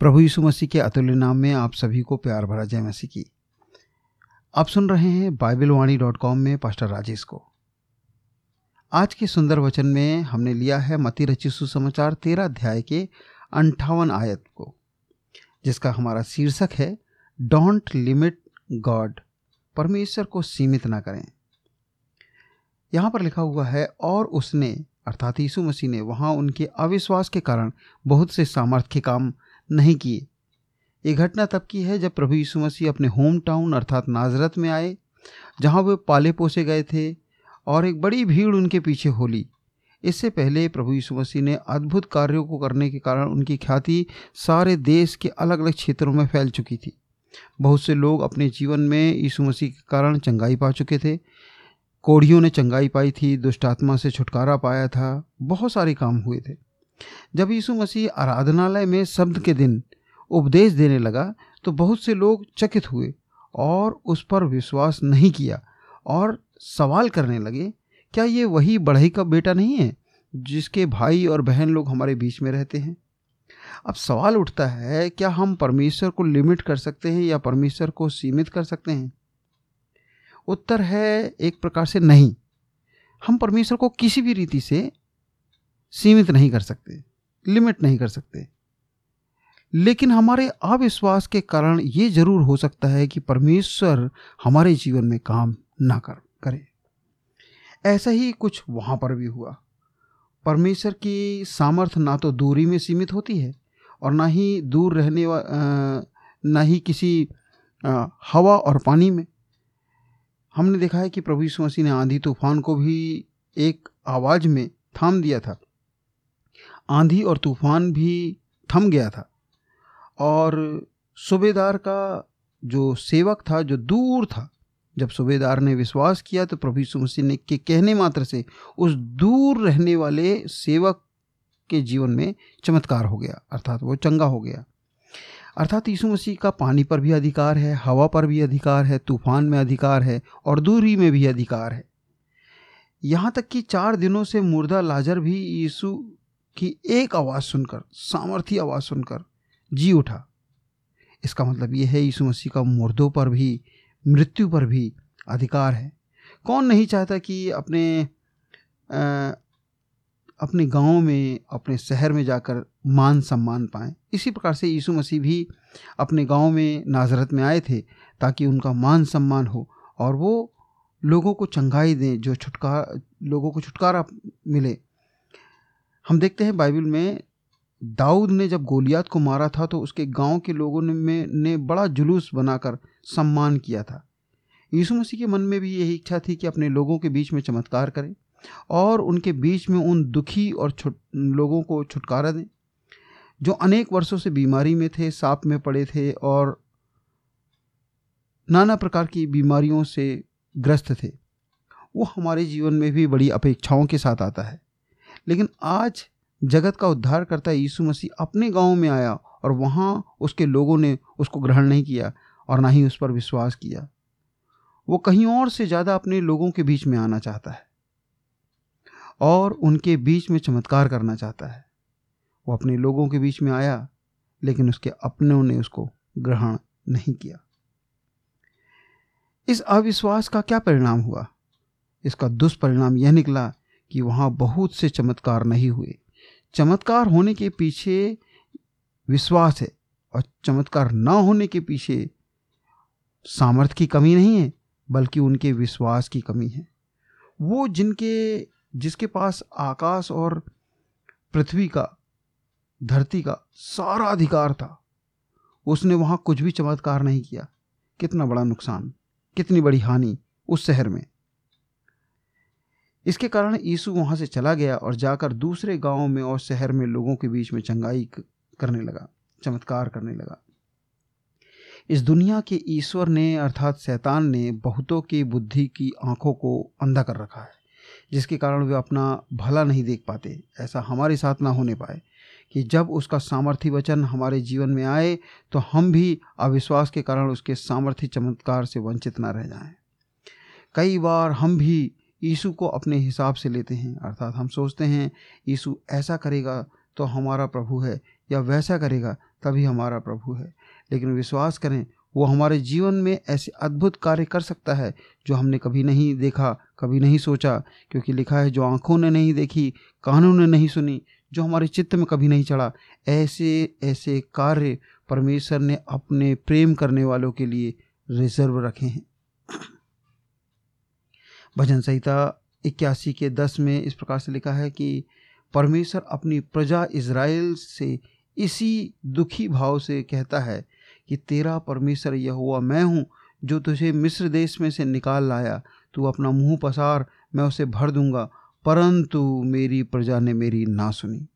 प्रभु यीशु मसीह के अतुल्य नाम में आप सभी को प्यार भरा जय मसीह की। आप सुन रहे हैं बाइबल वाणी डॉट कॉम में पास्टर राजेश को। आज के सुंदर वचन में हमने लिया है मती रची सुसमाचार तेरह अध्याय के अंठावन आयत को, जिसका हमारा शीर्षक है, डोंट लिमिट गॉड, परमेश्वर को सीमित ना करें। यहाँ पर लिखा हुआ है, और उसने, अर्थात यीशु मसीह ने, वहाँ उनके अविश्वास के कारण बहुत से सामर्थ्य काम नहीं किए। ये घटना तब की है जब प्रभु यीशु मसीह अपने होम टाउन अर्थात नाजरत में आए, जहाँ वे पाले पोसे गए थे और एक बड़ी भीड़ उनके पीछे होली। इससे पहले प्रभु यीशु मसीह ने अद्भुत कार्यों को करने के कारण उनकी ख्याति सारे देश के अलग अलग क्षेत्रों में फैल चुकी थी। बहुत से लोग अपने जीवन में यीशु मसीह के कारण चंगाई पा चुके थे। कोढ़ियों ने चंगाई पाई थी, दुष्ट आत्मा से छुटकारा पाया था, बहुत सारे काम हुए थे। जब यीशु मसीह आराधनालय में शब्द के दिन उपदेश देने लगा तो बहुत से लोग चकित हुए और उस पर विश्वास नहीं किया और सवाल करने लगे, क्या ये वही बढ़ई का बेटा नहीं है जिसके भाई और बहन लोग हमारे बीच में रहते हैं? अब सवाल उठता है, क्या हम परमेश्वर को लिमिट कर सकते हैं या परमेश्वर को सीमित कर सकते हैं? उत्तर है, एक प्रकार से नहीं। हम परमेश्वर को किसी भी रीति से सीमित नहीं कर सकते, लिमिट नहीं कर सकते। लेकिन हमारे अविश्वास के कारण ये ज़रूर हो सकता है कि परमेश्वर हमारे जीवन में काम ना कर, करे। ऐसा ही कुछ वहाँ पर भी हुआ। परमेश्वर की सामर्थ्य ना तो दूरी में सीमित होती है और ना ही दूर रहने वा ना ही किसी हवा और पानी में। हमने देखा है कि प्रभु यीशु मसीह ने आंधी तूफ़ान को भी एक आवाज़ में थाम दिया था। आंधी और तूफ़ान भी थम गया था। और सूबेदार का जो सेवक था, जो दूर था, जब सूबेदार ने विश्वास किया तो प्रभु यीशु मसीह ने के कहने मात्र से उस दूर रहने वाले सेवक के जीवन में चमत्कार हो गया, अर्थात वो चंगा हो गया। अर्थात यीशु मसीह का पानी पर भी अधिकार है, हवा पर भी अधिकार है, तूफ़ान में अधिकार है और दूरी में भी अधिकार है। यहाँ तक कि चार दिनों से मुर्दा, लाजर भी यीशु की एक आवाज़ सुनकर सामर्थ्य आवाज़ सुनकर जी उठा। इसका मतलब ये है यीशु मसीह का मुर्दों पर भी मृत्यु पर भी अधिकार है। कौन नहीं चाहता कि अपने आ, अपने गाँव में अपने शहर में जाकर मान सम्मान पाएँ? इसी प्रकार से यीशु मसीह भी अपने गाँव में नाजरत में आए थे ताकि उनका मान सम्मान हो और वो लोगों को चंगाई दें जो छुटकार लोगों को छुटकारा मिले। हम देखते हैं बाइबल में, दाऊद ने जब गोलियात को मारा था तो उसके गाँव के लोगों ने, में, ने बड़ा जुलूस बनाकर सम्मान किया था। यीशु मसीह के मन में भी यही इच्छा थी कि अपने लोगों के बीच में चमत्कार करें और उनके बीच में उन दुखी और छुट, लोगों को छुटकारा दें, जो अनेक वर्षों से बीमारी में थे, सांप में पड़े थे और नाना प्रकार की बीमारियों से ग्रस्त थे। वो हमारे जीवन में भी बड़ी अपेक्षाओं के साथ आता है। लेकिन आज जगत का उद्धार करता यीशु मसीह अपने गाँव में आया और वहाँ उसके लोगों ने उसको ग्रहण नहीं किया और ना ही उस पर विश्वास किया। वो कहीं और से ज़्यादा अपने लोगों के बीच में आना चाहता है और उनके बीच में चमत्कार करना चाहता है। वो अपने लोगों के बीच में आया, लेकिन उसके अपनों ने उसको ग्रहण नहीं किया। इस अविश्वास का क्या परिणाम हुआ? इसका दुष्परिणाम यह निकला कि वहाँ बहुत से चमत्कार नहीं हुए। चमत्कार होने के पीछे विश्वास है और चमत्कार न होने के पीछे सामर्थ्य की कमी नहीं है, बल्कि उनके विश्वास की कमी है। वो जिनके, जिसके पास आकाश और पृथ्वी का, धरती का सारा अधिकार था, उसने वहाँ कुछ भी चमत्कार नहीं किया। कितना बड़ा नुकसान, कितनी बड़ी हानि उस शहर में। इसके कारण यीशु वहाँ से चला गया और जाकर दूसरे गाँव में और शहर में लोगों के बीच में चंगाई करने लगा, चमत्कार करने लगा इस दुनिया के ईश्वर ने, अर्थात शैतान ने, बहुतों की बुद्धि की आँखों को अंधा कर रखा है, जिसके कारण वे अपना भला नहीं देख पाते, ऐसा हमारे साथ ना होने पाए, कि जब उसका सामर्थ्य वचन हमारे जीवन में आए तो हम भी अविश्वास के कारण उसके सामर्थ्य चमत्कार से वंचित ना रह जाएँ। कई बार हम भी यीशु को अपने हिसाब से लेते हैं, अर्थात हम सोचते हैं यीशु ऐसा करेगा तो हमारा प्रभु है, या वैसा करेगा तभी हमारा प्रभु है। लेकिन विश्वास करें, वो हमारे जीवन में ऐसे अद्भुत कार्य कर सकता है, जो हमने कभी नहीं देखा, कभी नहीं सोचा, क्योंकि लिखा है, जो आँखों ने नहीं देखी, कानों ने नहीं सुनी, जो हमारे चित्त में कभी नहीं चढ़ा। ऐसे ऐसे कार्य परमेश्वर ने अपने प्रेम करने वालों के लिए रिज़र्व रखे हैं। भजन संहिता इक्यासी के दस में इस प्रकार से लिखा है कि परमेश्वर अपनी प्रजा इज़राइल से इसी दुखी भाव से कहता है कि तेरा परमेश्वर यह हुआ मैं हूँ, जो तुझे मिस्र देश में से निकाल लाया। तू अपना मुँह पसार, मैं उसे भर दूँगा, परंतु मेरी प्रजा ने मेरी ना सुनी।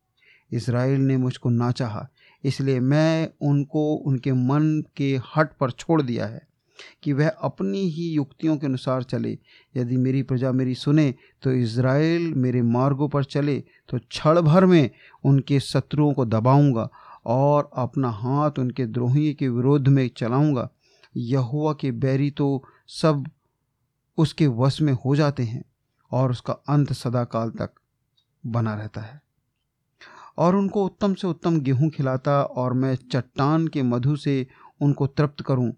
इसराइल ने मुझको ना चाहा, इसलिए मैं उनको, उनके मन के हट पर छोड़ दिया है। कि वह अपनी ही युक्तियों के अनुसार चले। यदि मेरी प्रजा मेरी सुने तो इज़राइल मेरे मार्गों पर चले तो क्षण भर में उनके शत्रुओं को दबाऊँगा और अपना हाथ उनके द्रोही के विरोध में चलाऊँगा। यहुआ के बैरी तो सब उसके वश में हो जाते हैं और उसका अंत सदाकाल तक बना रहता है। और उनको उत्तम से उत्तम गेहूँ खिलाता और मैं चट्टान के मधु से उनको तृप्त करूँ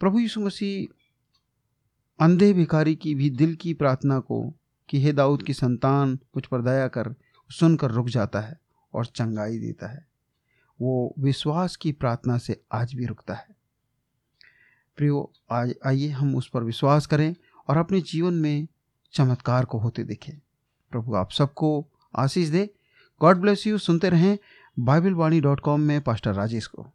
प्रभु यीशु मसीह अंधे भिखारी की भी दिल की प्रार्थना को कि हे दाऊद की संतान मुझ पर दया कर, सुनकर रुक जाता है और चंगाई देता है। वो विश्वास की प्रार्थना से आज भी रुकता है। प्रियो, आज आइए हम उस पर विश्वास करें और अपने जीवन में चमत्कार को होते देखें। प्रभु, आप सबको आशीष दे। God bless you. सुनते रहें बाइबल वाणी डॉट कॉम में, पास्टर राजेश को।